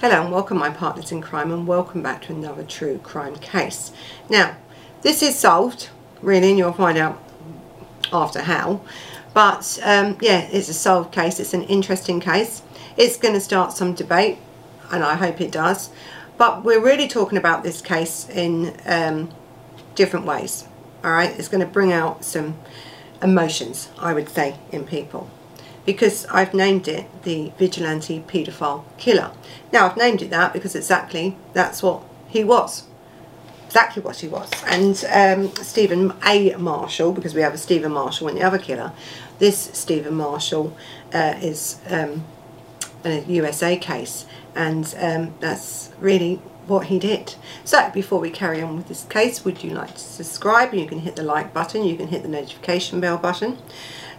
Hello and welcome my partners in crime and welcome back to another true crime case. Now this is solved really and you'll find out after how. But um, yeah it's a solved case. It's an interesting case. It's going to start some debate and I hope it does. But we're really talking about this case in um, different ways alright it's going to bring out some emotions I would say in people because I've named it the vigilante paedophile killer. Now I've named it that because exactly that's what he was. Exactly what he was. And um, Stephen A. Marshall, because we have a Stephen Marshall and the other killer, this Stephen Marshall uh, is um, a USA case and um, that's really what he did. So before we carry on with this case, would you like to subscribe? You can hit the like button, you can hit the notification bell button.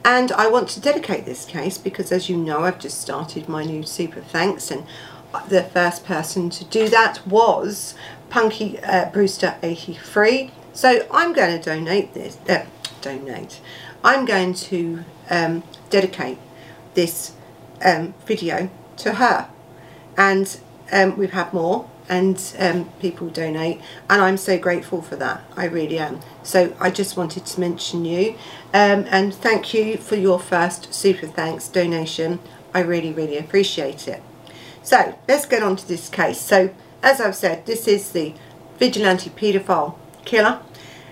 And I want to dedicate this case because as you know I've just started my new Super Thanks and the first person to do that was Punky uh, Brewster 83. So I'm going to donate this, uh, donate, I'm going to um, dedicate this um, video to her. And um, we've had more and um, people donate and I'm so grateful for that I really am. So I just wanted to mention you um, and thank you for your first super thanks donation. I really really appreciate it. So let's get on to this case. So as I've said this is the vigilante paedophile killer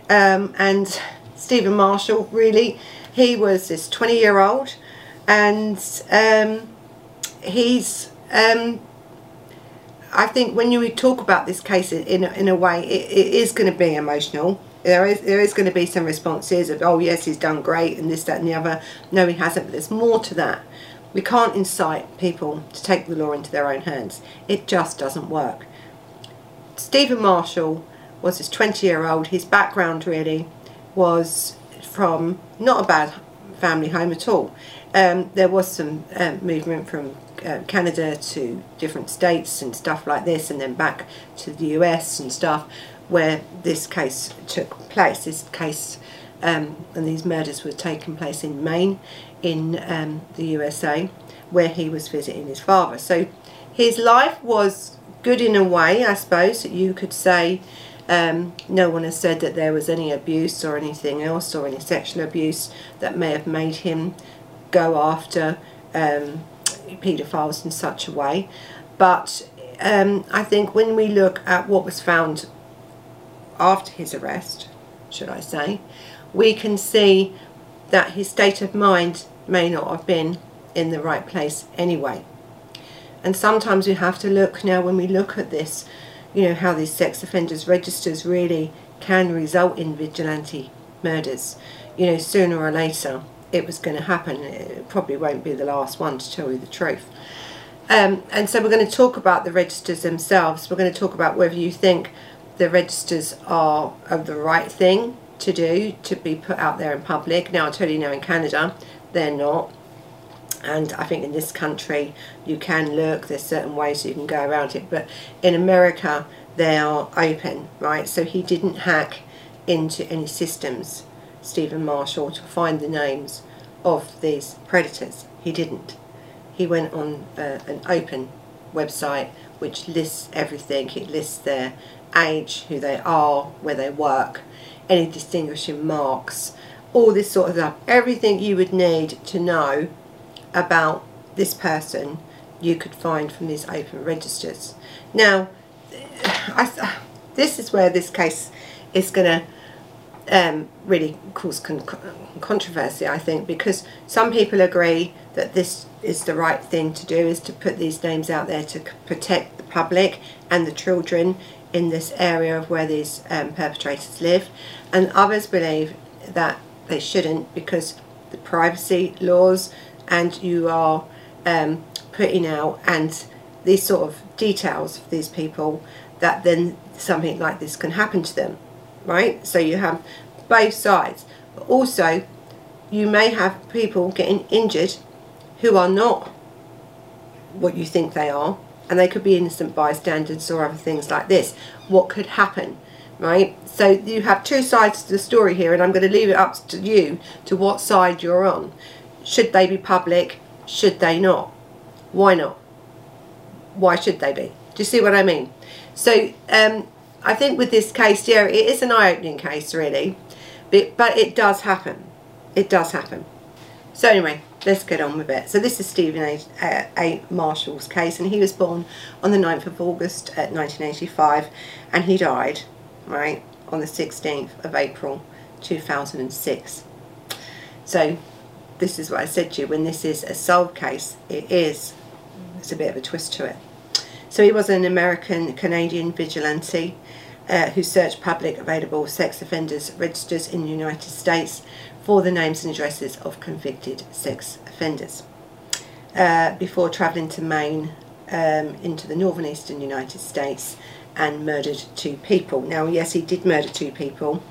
um, and Stephen Marshall really. He was this 20 year old and um, he's um, I think when you talk about this case in, in a way, it, it is going to be emotional. There is there is going to be some responses of, oh yes, he's done great and this, that and the other. No, he hasn't, but there's more to that. We can't incite people to take the law into their own hands. It just doesn't work. Stephen Marshall was this 20 year old. His background really was from not a bad family home at all. Um, there was some um, movement from uh, Canada to different states and stuff like this and then back to the US and stuff where this case took place. This case um, and these murders were taking place in Maine in um, the USA where he was visiting his father. So his life was good in a way I suppose you could say um, no one has said that there was any abuse or anything else or any sexual abuse that may have made him go after um, paedophiles in such a way. But um, I think when we look at what was found after his arrest, should I say, we can see that his state of mind may not have been in the right place anyway. And sometimes we have to look now when we look at this, you know, how these sex offenders registers really can result in vigilante murders. You know, sooner or later it was going to happen. It probably won't be the last one to tell you the truth. Um, and so we're going to talk about the registers themselves. We're going to talk about whether you think the registers are, are the right thing to do to be put out there in public. Now I'll tell you now in Canada they're not and I think in this country you can look there's certain ways you can go around it but in America they are open right so he didn't hack into any systems Stephen Marshall to find the names of these predators. He didn't. He went on uh, an open website which lists everything. It lists their age, who they are, where they work, any distinguishing marks, all this sort of stuff. Everything you would need to know about this person you could find from these open registers. Now, I, this is where this case is going to um, really cause con controversy, I think, because some people agree that this is the right thing to do, is to put these names out there to protect the public and the children in this area of where these um, perpetrators live, and others believe that they shouldn't because the privacy laws and you are um, putting out and these sort of details of these people that then something like this can happen to them right? So you have both sides. But also, you may have people getting injured who are not what you think they are, and they could be innocent bystanders or other things like this. What could happen, right? So you have two sides to the story here, and I'm going to leave it up to you to what side you're on. Should they be public? Should they not? Why not? Why should they be? Do you see what I mean? So um, I think with this case, yeah, it is an eye-opening case, really. But, but it does happen. It does happen. So anyway, let's get on with it. So this is Stephen A. Uh, A. Marshall's case, and he was born on the 9th of August uh, 1985, and he died, right, on the 16th of April 2006. So this is what I said to you, when this is a solved case, it is, it's a bit of a twist to it. So he was an American Canadian vigilante uh, who searched public available sex offenders registers in the United States for the names and addresses of convicted sex offenders. Uh, before travelling to Maine um, into the northern eastern United States and murdered two people. Now, yes, he did murder two people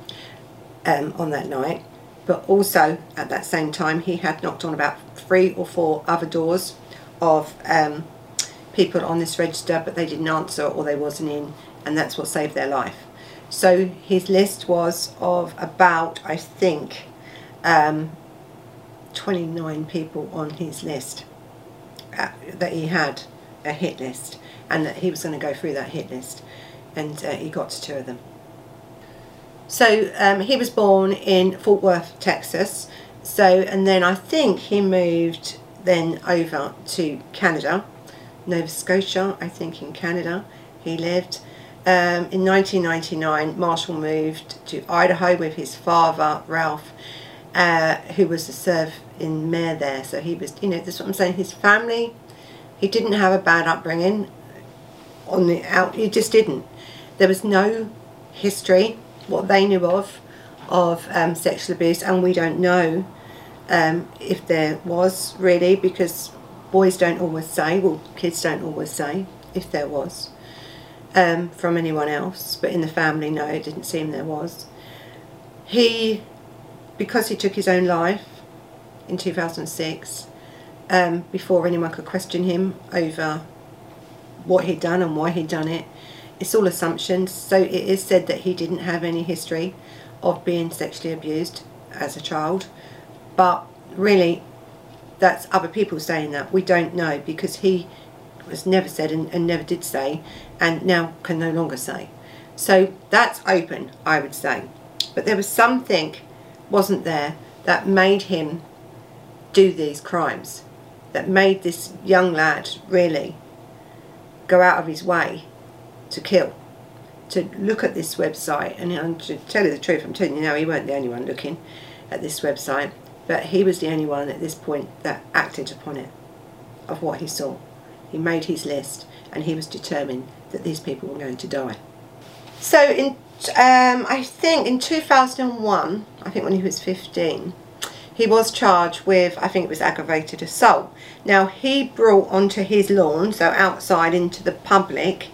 um, on that night, but also at that same time he had knocked on about three or four other doors of um, people on this register, but they didn't answer or they wasn't in, and that's what saved their life. So his list was of about, I think, um, 29 people on his list uh, that he had a hit list and that he was going to go through that hit list and uh, he got to two of them. So um, he was born in Fort Worth, Texas. So and then I think he moved then over to Canada, Nova Scotia. I think in Canada he lived. Um, in 1999, Marshall moved to Idaho with his father Ralph, uh, who was a serve in mayor there. So he was, you know, this is what I'm saying. His family, he didn't have a bad upbringing. On the out, he just didn't. There was no history what they knew of of um, sexual abuse and we don't know um, if there was really because boys don't always say well kids don't always say if there was um, from anyone else but in the family no it didn't seem there was he because he took his own life in 2006 um, before anyone could question him over what he'd done and why he'd done it it's all assumptions. So it is said that he didn't have any history of being sexually abused as a child. But really, that's other people saying that. We don't know because he was never said and, and never did say and now can no longer say. So that's open, I would say. But there was something wasn't there that made him do these crimes. That made this young lad really go out of his way to kill. To look at this website, and to tell you the truth, I'm telling you now, he weren't the only one looking at this website, but he was the only one at this point that acted upon it, of what he saw. He made his list, and he was determined that these people were going to die. So in, um, I think in 2001, I think when he was 15, he was charged with, I think it was aggravated assault. Now he brought onto his lawn, so outside into the public,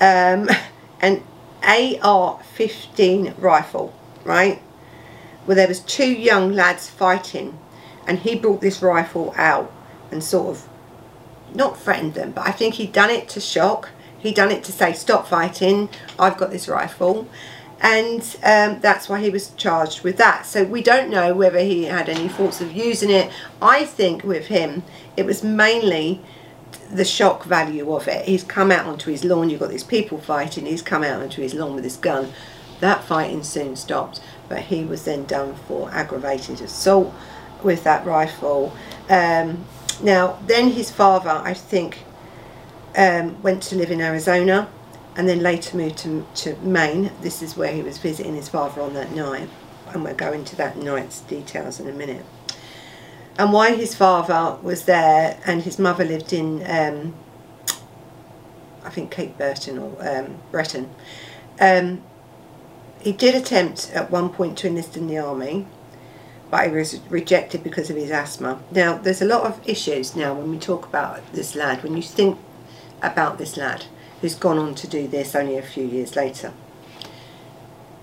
um, an AR-15 rifle, right? Where there was two young lads fighting and he brought this rifle out and sort of not threatened them, but I think he'd done it to shock. He done it to say, stop fighting, I've got this rifle. And um, that's why he was charged with that. So we don't know whether he had any thoughts of using it. I think with him, it was mainly the shock value of it. He's come out onto his lawn, you've got these people fighting, he's come out onto his lawn with his gun. That fighting soon stopped, but he was then done for aggravated assault with that rifle. Um, now, then his father, I think, um, went to live in Arizona and then later moved to, to Maine. This is where he was visiting his father on that night, and we'll go into that night's details in a minute. And why his father was there and his mother lived in um, I think Cape Breton or um, Breton. Um, he did attempt at one point to enlist in the army but he was rejected because of his asthma. Now there's a lot of issues now when we talk about this lad. When you think about this lad who's gone on to do this only a few years later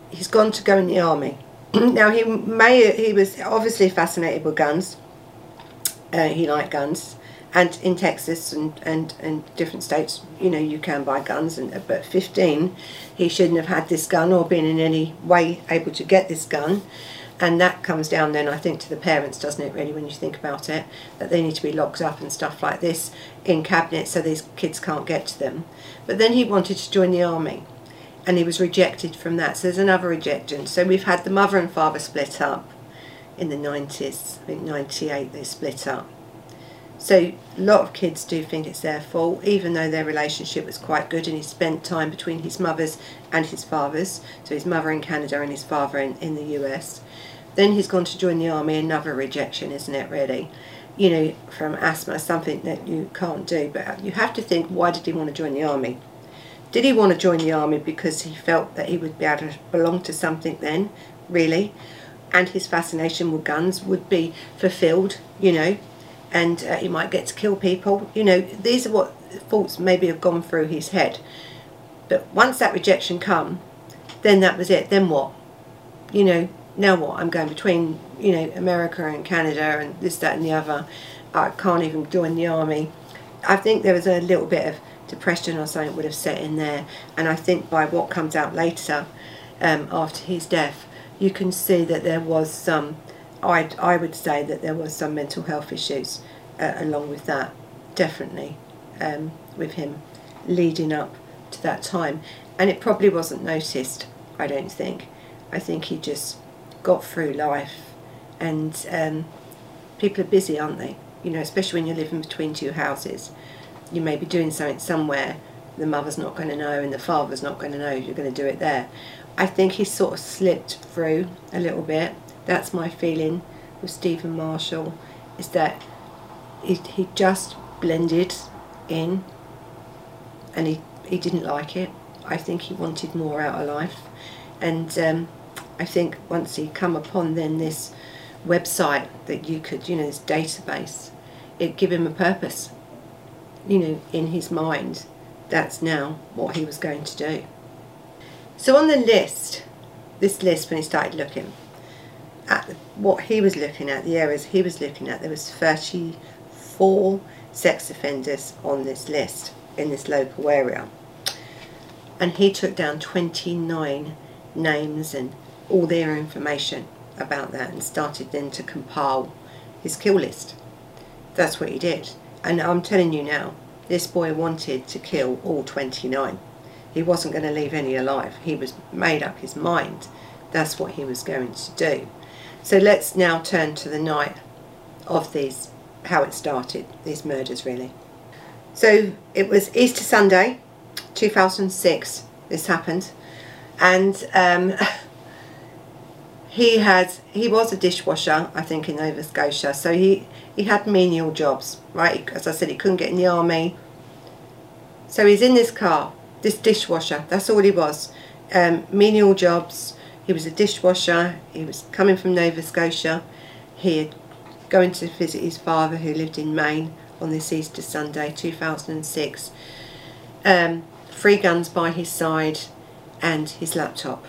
he's gone to go in the army now he may he was obviously fascinated with guns uh, he liked guns and in Texas and, and, and different states, you know, you can buy guns. And but 15, he shouldn't have had this gun or been in any way able to get this gun. And that comes down then, I think, to the parents, doesn't it, really, when you think about it, that they need to be locked up and stuff like this in cabinets so these kids can't get to them. But then he wanted to join the army and he was rejected from that. So there's another rejection. So we've had the mother and father split up in the 90s. I think 98 they split up. So a lot of kids do think it's their fault, even though their relationship was quite good and he spent time between his mother's and his father's. So his mother in Canada and his father in, in the US. Then he's gone to join the army, another rejection, isn't it, really? You know, from asthma, something that you can't do. But you have to think, why did he want to join the army? Did he want to join the army because he felt that he would be able to belong to something then, really? And his fascination with guns would be fulfilled, you know, and uh, he might get to kill people. You know, these are what thoughts maybe have gone through his head. But once that rejection come, then that was it. Then what? You know, now what? I'm going between, you know, America and Canada and this, that and the other. I can't even join the army. I think there was a little bit of depression or something would have set in there. And I think by what comes out later, um, after his death, you can see that there was some, I, I would say that there was some mental health issues uh, along with that, definitely, um, with him leading up to that time. And it probably wasn't noticed, I don't think. I think he just got through life and um, people are busy aren't they you know especially when you're living between two houses you may be doing something somewhere the mother's not going to know and the father's not going to know you're going to do it there I think he sort of slipped through a little bit that's my feeling with Stephen Marshall is that he, he just blended in and he, he didn't like it I think he wanted more out of life and um, I think once he come upon then this website that you could, you know, this database, it give him a purpose. You know, in his mind, that's now what he was going to do. So on the list, this list when he started looking at what he was looking at, the areas he was looking at, there was 34 sex offenders on this list in this local area. And he took down 29 names and all their information about that and started then to compile his kill list. That's what he did. And I'm telling you now, this boy wanted to kill all 29. He wasn't going to leave any alive. He was made up his mind. That's what he was going to do. So let's now turn to the night of these, how it started, these murders really. So it was Easter Sunday, 2006, this happened. And um, he had he was a dishwasher I think in Nova Scotia so he he had menial jobs right as I said he couldn't get in the army so he's in this car this dishwasher that's all he was um, menial jobs he was a dishwasher he was coming from Nova Scotia he had going to visit his father who lived in Maine on this Easter Sunday 2006 um, three guns by his side and his laptop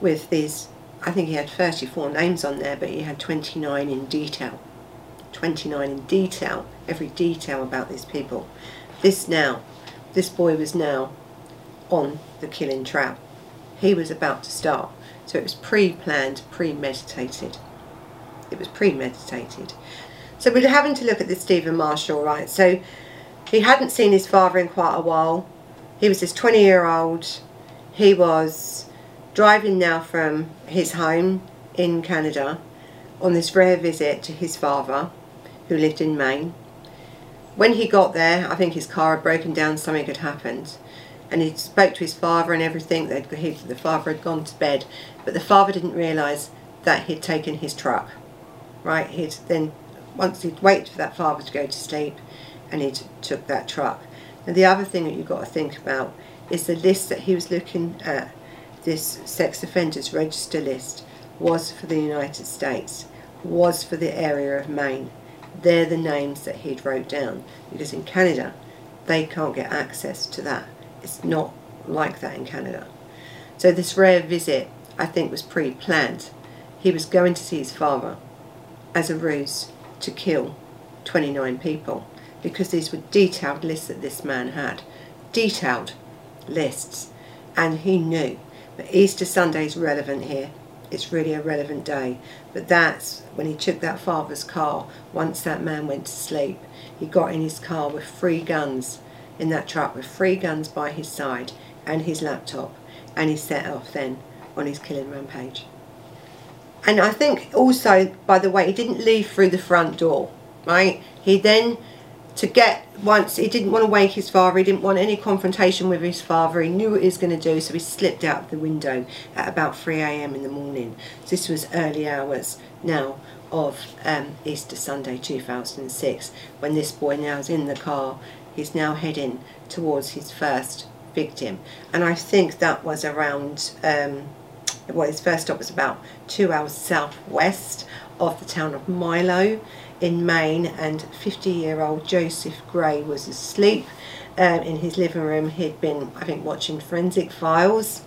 with these I think he had 34 names on there, but he had 29 in detail. 29 in detail, every detail about these people. This now, this boy was now on the killing track. He was about to start. So it was pre-planned, premeditated. It was premeditated. So we're having to look at this Stephen Marshall, right? So he hadn't seen his father in quite a while. He was this 20 year old. He was driving now from his home in Canada on this rare visit to his father who lived in Maine. When he got there, I think his car had broken down, something had happened. And he spoke to his father and everything, that the father had gone to bed. But the father didn't realise that he'd taken his truck. Right, he'd then, once he'd waited for that father to go to sleep, and he took that truck. And the other thing that you've got to think about is the list that he was looking at this sex offenders register list was for the United States, was for the area of Maine. They're the names that he'd wrote down because in Canada they can't get access to that. It's not like that in Canada. So this rare visit I think was pre-planned. He was going to see his father as a ruse to kill 29 people. because these were detailed lists that this man had. Detailed lists. And he knew. But Easter Sunday is relevant here. It's really a relevant day. But that's when he took that father's car, once that man went to sleep. He got in his car with three guns in that truck, with three guns by his side and his laptop. And he set off then on his killing rampage. And I think also, by the way, he didn't leave through the front door, right? He then, to get, once, he didn't want to wake his father, he didn't want any confrontation with his father, he knew what he was going to do, so he slipped out the window at about 3am in the morning. This was early hours now of um, Easter Sunday 2006, when this boy now is in the car, he's now heading towards his first victim. And I think that was around... Um, well his first stop was about two hours southwest of the town of Milo in Maine and 50 year old Joseph Gray was asleep um, in his living room he'd been I think watching forensic files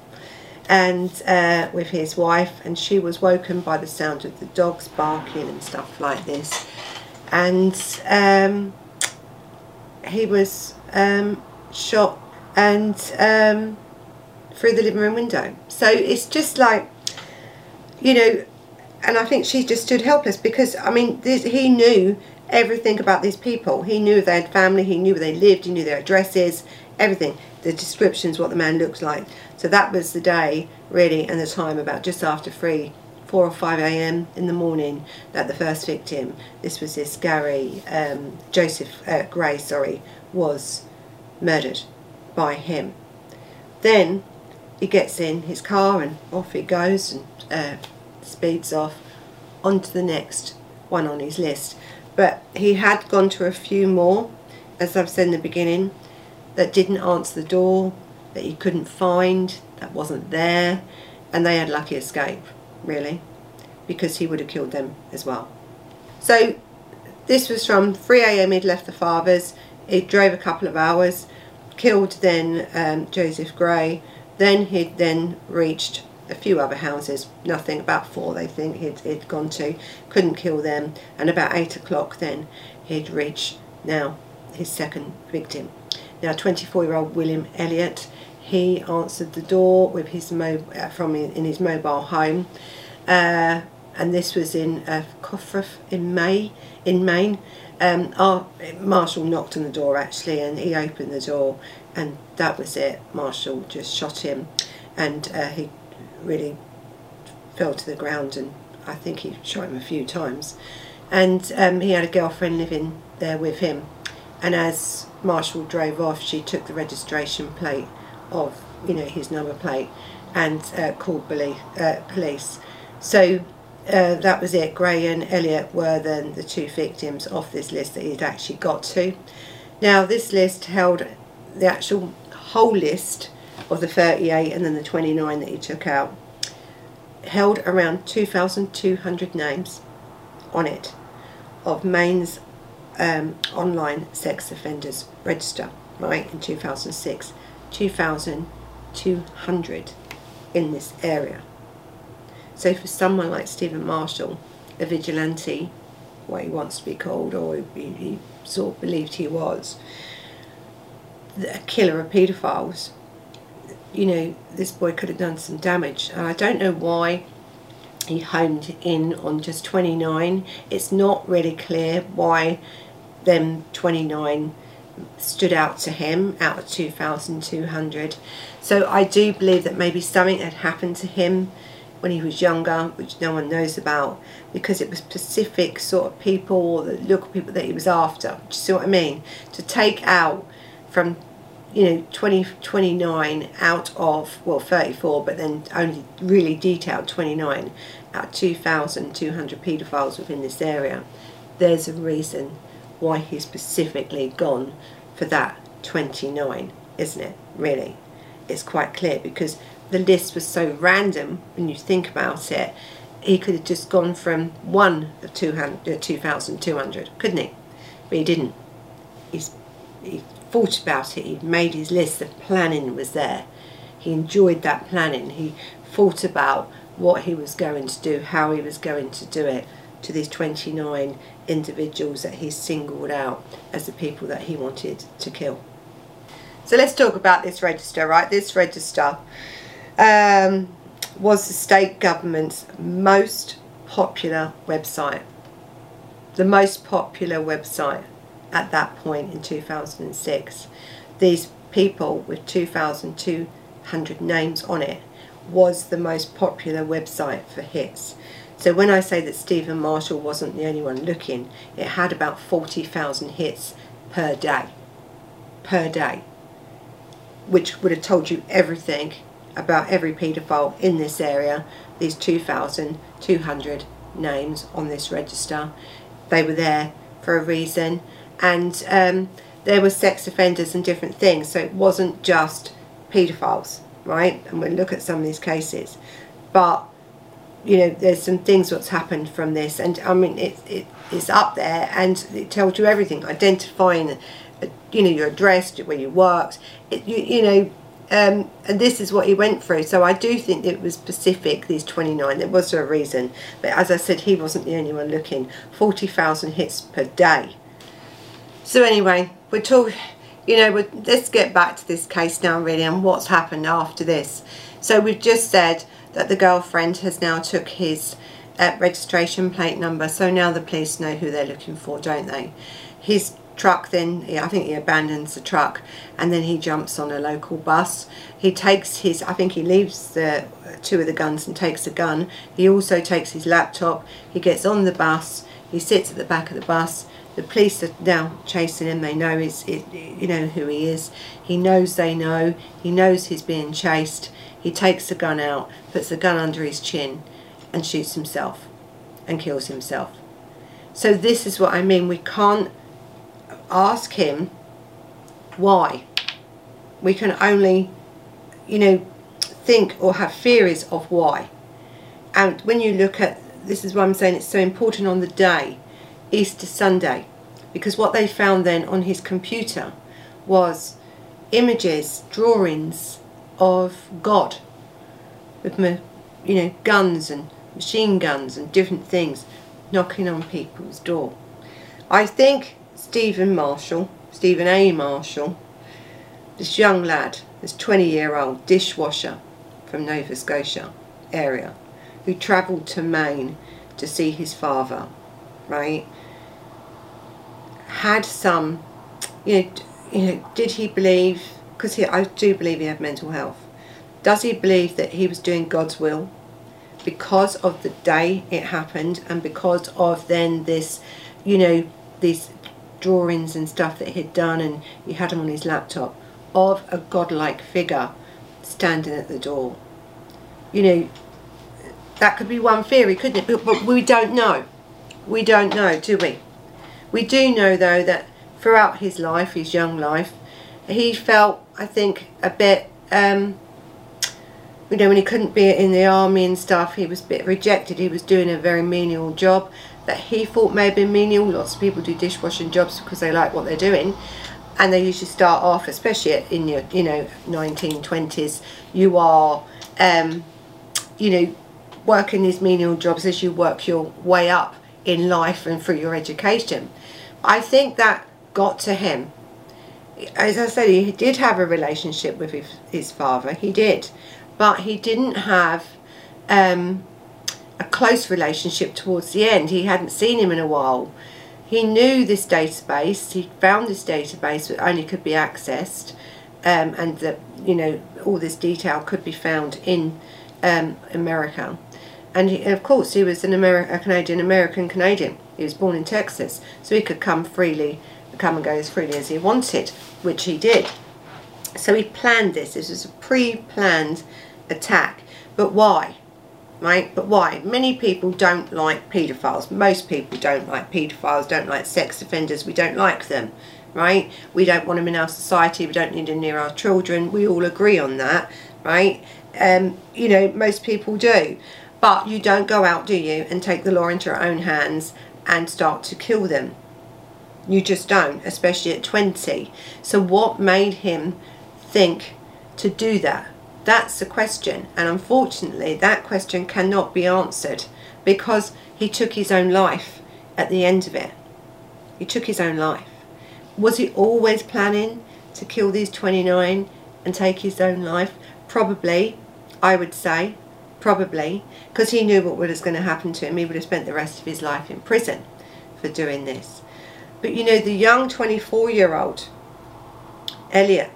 and uh, with his wife and she was woken by the sound of the dogs barking and stuff like this and um, he was um, shot and um, through the living room window. So it's just like, you know, and I think she just stood helpless because, I mean, this, he knew everything about these people. He knew they had family, he knew where they lived, he knew their addresses, everything. The descriptions, what the man looked like. So that was the day, really, and the time about just after 3, 4 or 5 a.m. in the morning that the first victim, this was this Gary, um, Joseph uh, Gray, sorry, was murdered by him. Then he gets in his car and off he goes and uh, speeds off onto the next one on his list. But he had gone to a few more, as I've said in the beginning, that didn't answer the door, that he couldn't find, that wasn't there, and they had lucky escape, really, because he would have killed them as well. So this was from 3am he'd left the father's, he drove a couple of hours, killed then um, Joseph Gray, then he'd then reached a few other houses, nothing, about four they think he'd, he'd gone to, couldn't kill them, and about eight o'clock then he'd reached now his second victim. Now 24 year old William Elliott, he answered the door with his mo uh, from in his mobile home, uh, and this was in uh, in May in Maine. Um, our Marshall knocked on the door actually, and he opened the door, and that was it. Marshall just shot him, and uh, he really fell to the ground, and I think he shot him a few times. And um, he had a girlfriend living there with him, and as Marshall drove off, she took the registration plate of, you know, his number plate, and uh, called police. Uh, police. So uh, that was it. Gray and Elliott were then the two victims off this list that he'd actually got to. Now, this list held the actual whole list of the 38 and then the 29 that he took out held around 2,200 names on it of Maine's um, online sex offenders register, right, in 2006. 2,200 in this area. So for someone like Stephen Marshall, a vigilante, what he wants to be called, or he, he sort of believed he was, a killer of paedophiles, you know, this boy could have done some damage. And I don't know why he homed in on just 29. It's not really clear why them 29 stood out to him out of 2,200. So I do believe that maybe something had happened to him when he was younger, which no one knows about, because it was specific sort of people the local people that he was after. Do you see what I mean? To take out from you know 20 29 out of well 34 but then only really detailed 29 out of 2200 paedophiles within this area there's a reason why he's specifically gone for that 29 isn't it? Really. It's quite clear because the list was so random when you think about it. He could have just gone from one of 200, uh, 2200 couldn't he? But he didn't. He's he thought about it, he made his list, the planning was there. He enjoyed that planning. He thought about what he was going to do, how he was going to do it. To these 29 individuals that he's singled out as the people that he wanted to kill. So let's talk about this register, right? This register um, was the state government's most popular website. The most popular website at that point in 2006. These people with 2,200 names on it was the most popular website for hits. So when I say that Stephen Marshall wasn't the only one looking, it had about 40,000 hits per day. Per day. Which would have told you everything about every paedophile in this area. These 2,200 names on this register. They were there for a reason. And um, there were sex offenders and different things. So it wasn't just paedophiles, right? And we'll look at some of these cases. But you know, there's some things what's happened from this, and I mean, it, it it's up there, and it tells you everything, identifying, uh, you know, your address, where you worked, it, you, you know, um, and this is what he went through. So I do think it was specific, these 29. There was a reason. But as I said, he wasn't the only one looking. 40,000 hits per day. So anyway, we're talking, you know, let's get back to this case now really and what's happened after this. So we've just said that the girlfriend has now took his uh, registration plate number so now the police know who they're looking for don't they? His truck then I think he abandons the truck and then he jumps on a local bus. He takes his I think he leaves the two of the guns and takes a gun. He also takes his laptop. He gets on the bus. He sits at the back of the bus. The police are now chasing him. They know he's you know who he is. He knows they know. He knows he's being chased he takes the gun out, puts the gun under his chin and shoots himself and kills himself. So this is what I mean. We can't ask him why. We can only, you know, think or have theories of why. And when you look at, this is why I'm saying it's so important on the day, Easter Sunday, because what they found then on his computer was images, drawings, of God with my, you know, guns and machine guns and different things knocking on people's door. I think Stephen Marshall, Stephen A. Marshall, this young lad, this 20 year old dishwasher from Nova Scotia area who travelled to Maine to see his father, right, had some, you know, you know did he believe because I do believe he had mental health. Does he believe that he was doing God's will because of the day it happened and because of then this, you know, these drawings and stuff that he'd done and he had them on his laptop of a godlike figure standing at the door. You know, that could be one theory, couldn't it? But, but we don't know. We don't know, do we? We do know, though, that throughout his life, his young life, he felt, I think, a bit, um, you know, when he couldn't be in the army and stuff, he was a bit rejected. He was doing a very menial job that he thought may have been menial. Lots of people do dishwashing jobs because they like what they're doing. And they usually start off, especially in your, you know, 1920s, you are, um, you know, working these menial jobs as you work your way up in life and through your education. I think that got to him as I said, he did have a relationship with his, his father. He did. But he didn't have um, a close relationship towards the end. He hadn't seen him in a while. He knew this database. He found this database that only could be accessed. Um, and that, you know, all this detail could be found in um, America. And, he, of course, he was an Ameri a Canadian American Canadian. He was born in Texas, so he could come freely come and go as freely as he wanted, which he did. So he planned this. This was a pre-planned attack. But why? Right? But why? Many people don't like paedophiles. Most people don't like paedophiles, don't like sex offenders. We don't like them. Right? We don't want them in our society. We don't need them near our children. We all agree on that. Right? Um, you know, most people do. But you don't go out, do you, and take the law into your own hands and start to kill them. You just don't, especially at 20. So what made him think to do that? That's the question. And unfortunately, that question cannot be answered because he took his own life at the end of it. He took his own life. Was he always planning to kill these 29 and take his own life? Probably, I would say. Probably. Because he knew what was going to happen to him. He would have spent the rest of his life in prison for doing this. But you know, the young 24 year old, Elliott,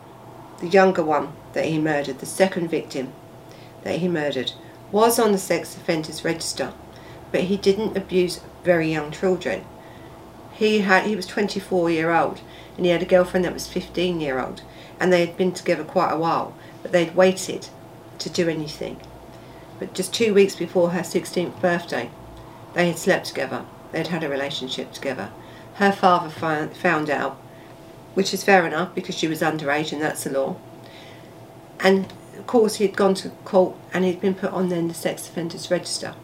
the younger one that he murdered, the second victim that he murdered, was on the sex offenders register. But he didn't abuse very young children. He had he was 24 year old and he had a girlfriend that was 15 year old and they had been together quite a while but they'd waited to do anything. But just two weeks before her 16th birthday they had slept together. They'd had a relationship together. Her father found out, which is fair enough because she was underage and that's the law. And of course he had gone to court and he'd been put on then the sex offenders register.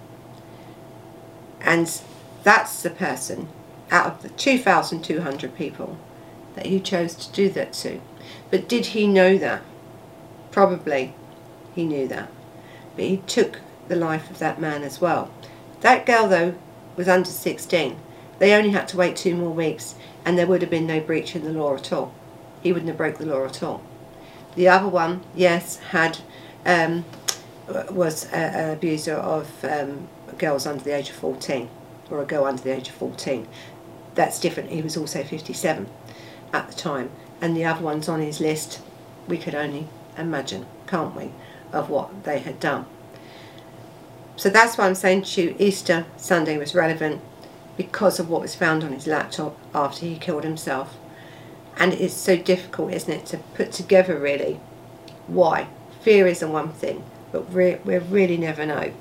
And that's the person out of the 2,200 people that he chose to do that to. But did he know that? Probably he knew that. But he took the life of that man as well. That girl, though, was under 16. They only had to wait two more weeks and there would have been no breach in the law at all. He wouldn't have broke the law at all. The other one, yes, had um, was an abuser of um, girls under the age of 14 or a girl under the age of 14 that's different. He was also 57 at the time, and the other ones on his list, we could only imagine, can't we, of what they had done. So that's why I'm saying to you, Easter Sunday was relevant because of what was found on his laptop after he killed himself. And it's so difficult, isn't it, to put together really why. Fear is the one thing, but we we really never know.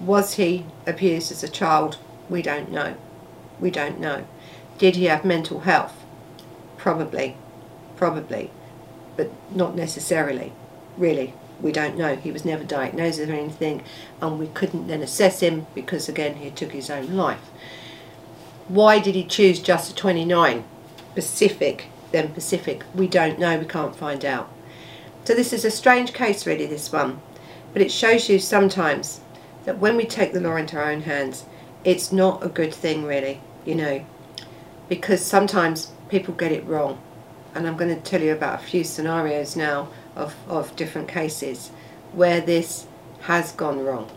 Was he abused as a child? We don't know. We don't know. Did he have mental health? Probably. Probably. But not necessarily. Really. We don't know. He was never diagnosed with anything and we couldn't then assess him because again he took his own life. Why did he choose just a 29? Pacific, then Pacific. We don't know. We can't find out. So this is a strange case really, this one. But it shows you sometimes that when we take the law into our own hands, it's not a good thing really, you know because sometimes people get it wrong and I'm going to tell you about a few scenarios now of, of different cases where this has gone wrong.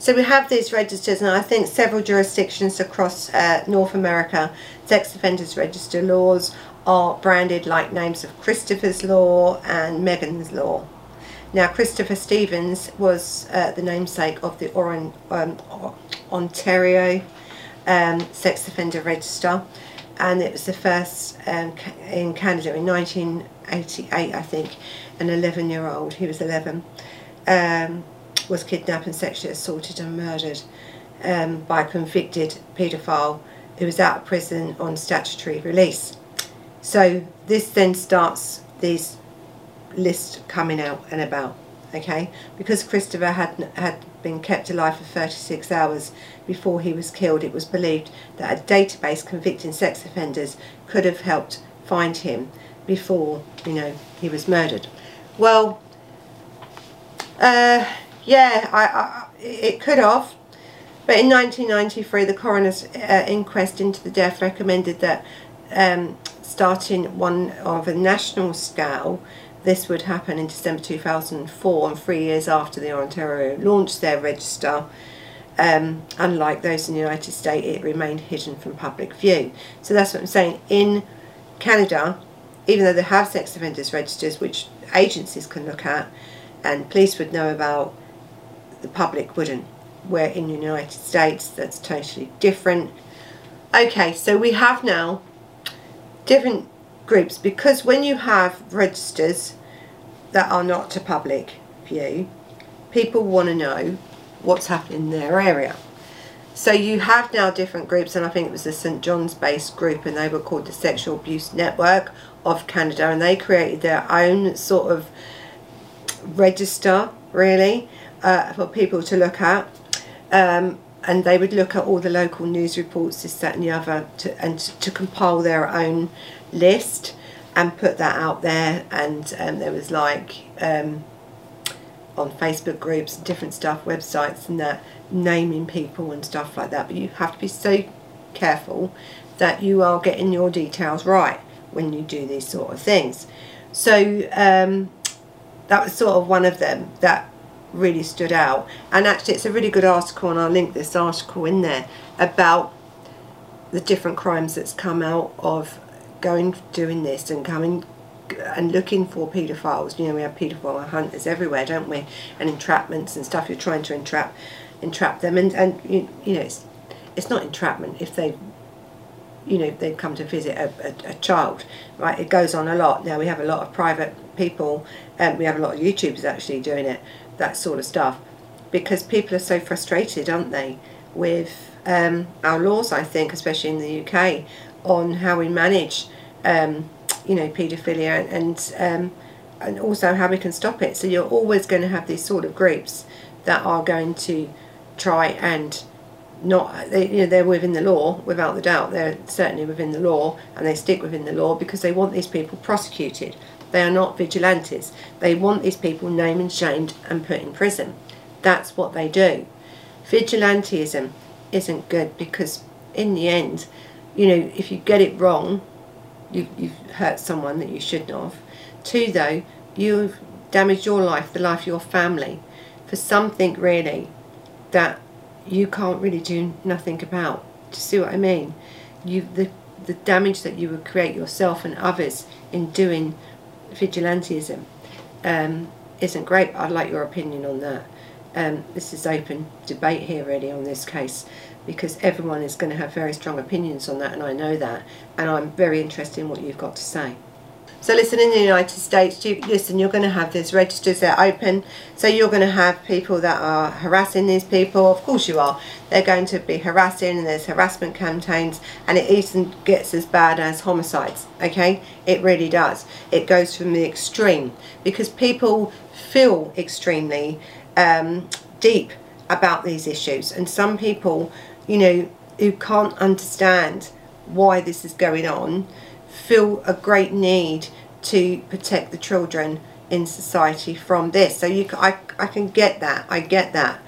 So we have these registers and I think several jurisdictions across uh, North America, sex offenders register laws are branded like names of Christopher's Law and Megan's Law. Now Christopher Stevens was uh, the namesake of the Oran, um, Ontario um, sex offender register and it was the first um, in Canada in 1988 I think an 11 year old he was 11 um, was kidnapped and sexually assaulted and murdered um, by a convicted paedophile who was out of prison on statutory release. So this then starts this list coming out and about okay? Because Christopher had had been kept alive for 36 hours before he was killed it was believed that a database convicting sex offenders could have helped find him before you know he was murdered. Well uh, yeah I, I, it could have but in 1993 the coroner's uh, inquest into the death recommended that um, starting one of a national scale this would happen in December 2004 and three years after the Ontario launched their register. Um, unlike those in the United States, it remained hidden from public view. So that's what I'm saying. In Canada, even though they have sex offenders registers, which agencies can look at and police would know about, the public wouldn't. Where in the United States, that's totally different. Okay, so we have now different groups because when you have registers that are not to public view, people want to know what's happening in their area. So you have now different groups, and I think it was the St John's based group, and they were called the Sexual Abuse Network of Canada, and they created their own sort of register, really, uh, for people to look at. Um, and they would look at all the local news reports, this, that, and the other, to, and to, compile their own list and put that out there and um, there was like um, on Facebook groups different stuff, websites and that, naming people and stuff like that. But you have to be so careful that you are getting your details right when you do these sort of things. So um, that was sort of one of them that really stood out. And actually, it's a really good article, and I'll link this article in there about the different crimes that's come out of going doing this and coming and looking for paedophiles. You know, we have paedophile hunters everywhere, don't we? And entrapments and stuff. You're trying to entrap entrap them, and and you, you know, it's it's not entrapment if they you know they come to visit a, a, a, child right it goes on a lot now we have a lot of private people and um, we have a lot of youtubers actually doing it that sort of stuff because people are so frustrated aren't they with um, our laws I think especially in the UK on how we manage um, you know paedophilia and um, and also how we can stop it. So you're always going to have these sort of groups that are going to try and not they, you know they're within the law without the doubt. They're certainly within the law and they stick within the law because they want these people prosecuted they are not vigilantes they want these people named and shamed and put in prison that's what they do vigilantism isn't good because in the end you know if you get it wrong you, you've hurt someone that you shouldn't have two though you've damaged your life the life of your family for something really that you can't really do nothing about. Do you see what I mean? You the the damage that you would create yourself and others in doing vigilantism um, isn't great. I'd like your opinion on that. Um, this is open debate here really on this case because everyone is going to have very strong opinions on that and I know that and I'm very interested in what you've got to say. So listen, in the United States, you, listen, you're going to have these registers that are open. So you're going to have people that are harassing these people. Of course you are. They're going to be harassing and there's harassment campaigns and it even gets as bad as homicides. Okay? It really does. It goes from the extreme because people feel extremely um, deep about these issues. And some people, you know, who can't understand why this is going on, feel a great need to protect the children in society from this. So you, I, I can get that. I get that.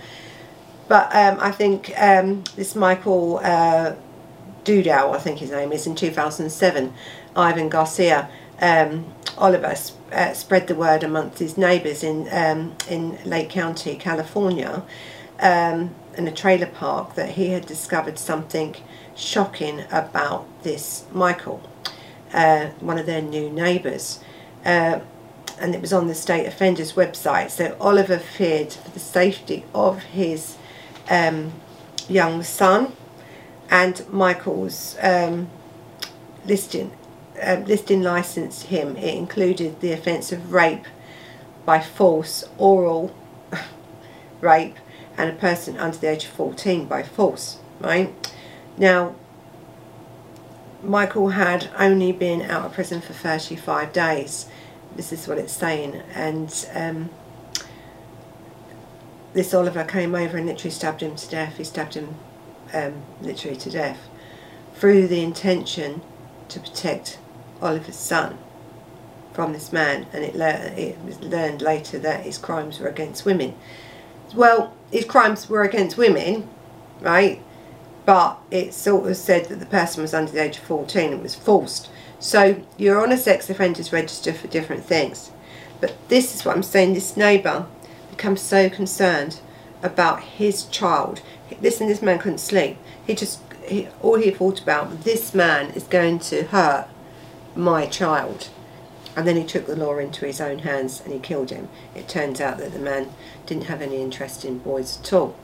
But um, I think um, this Michael uh, Dudow, I think his name is, in 2007, Ivan Garcia, um, Oliver uh, spread the word amongst his neighbours in um, in Lake County, California, um, in a trailer park, that he had discovered something shocking about this Michael uh, one of their new neighbours. Uh, and it was on the state offenders website. So Oliver feared for the safety of his um, young son, and Michael's um, listing uh, listing licensed him. It included the offence of rape by force, oral rape, and a person under the age of 14 by force. Right now, Michael had only been out of prison for 35 days. This is what it's saying. And um, this Oliver came over and literally stabbed him to death. He stabbed him um, literally to death through the intention to protect Oliver's son from this man. And it, it was learned later that his crimes were against women. Well, his crimes were against women, right? But it sort of said that the person was under the age of 14 it was forced. So you're on a sex offenders register for different things. But this is what I'm saying this neighbour becomes so concerned about his child. Listen this man couldn't sleep. He just he, all he thought about this man is going to hurt my child. And then he took the law into his own hands and he killed him. It turns out that the man didn't have any interest in boys at all.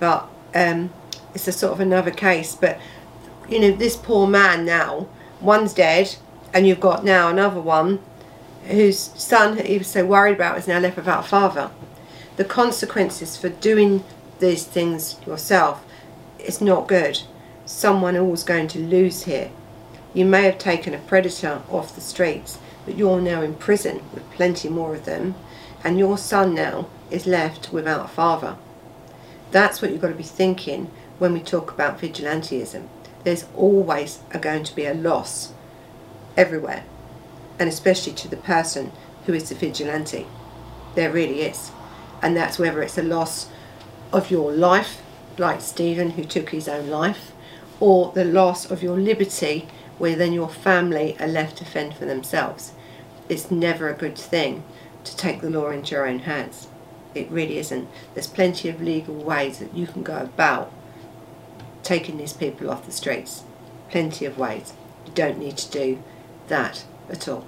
But um, it's a sort of another case but you know this poor man now one's dead and you've got now another one whose son he was so worried about is now left without a father. The consequences for doing these things yourself is not good. Someone always going to lose here. You may have taken a predator off the streets but you're now in prison with plenty more of them and your son now is left without a father. That's what you've got to be thinking when we talk about vigilantism. There's always going to be a loss everywhere, and especially to the person who is the vigilante. There really is. and that's whether it's a loss of your life, like Stephen who took his own life, or the loss of your liberty where then your family are left to fend for themselves. It's never a good thing to take the law into your own hands. It really isn't. There's plenty of legal ways that you can go about taking these people off the streets. Plenty of ways. You don't need to do that at all.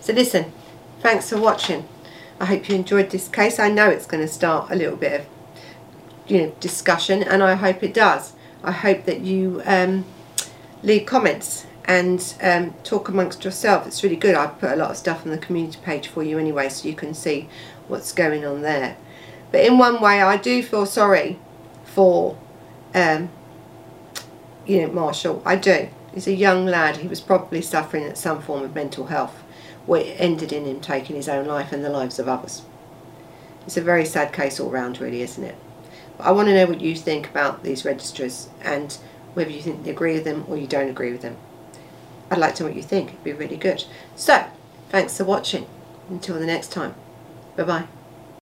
So listen, thanks for watching. I hope you enjoyed this case. I know it's going to start a little bit of you know discussion and I hope it does. I hope that you um, leave comments and um, talk amongst yourself. It's really good. I put a lot of stuff on the community page for you anyway so you can see what's going on there. But in one way I do feel sorry for um, you know Marshall. I do. He's a young lad. He was probably suffering at some form of mental health what ended in him taking his own life and the lives of others. It's a very sad case all round really, isn't it? But I want to know what you think about these registers and whether you think you agree with them or you don't agree with them. I'd like to know what you think. It'd be really good. So, thanks for watching. Until the next time. Bye-bye.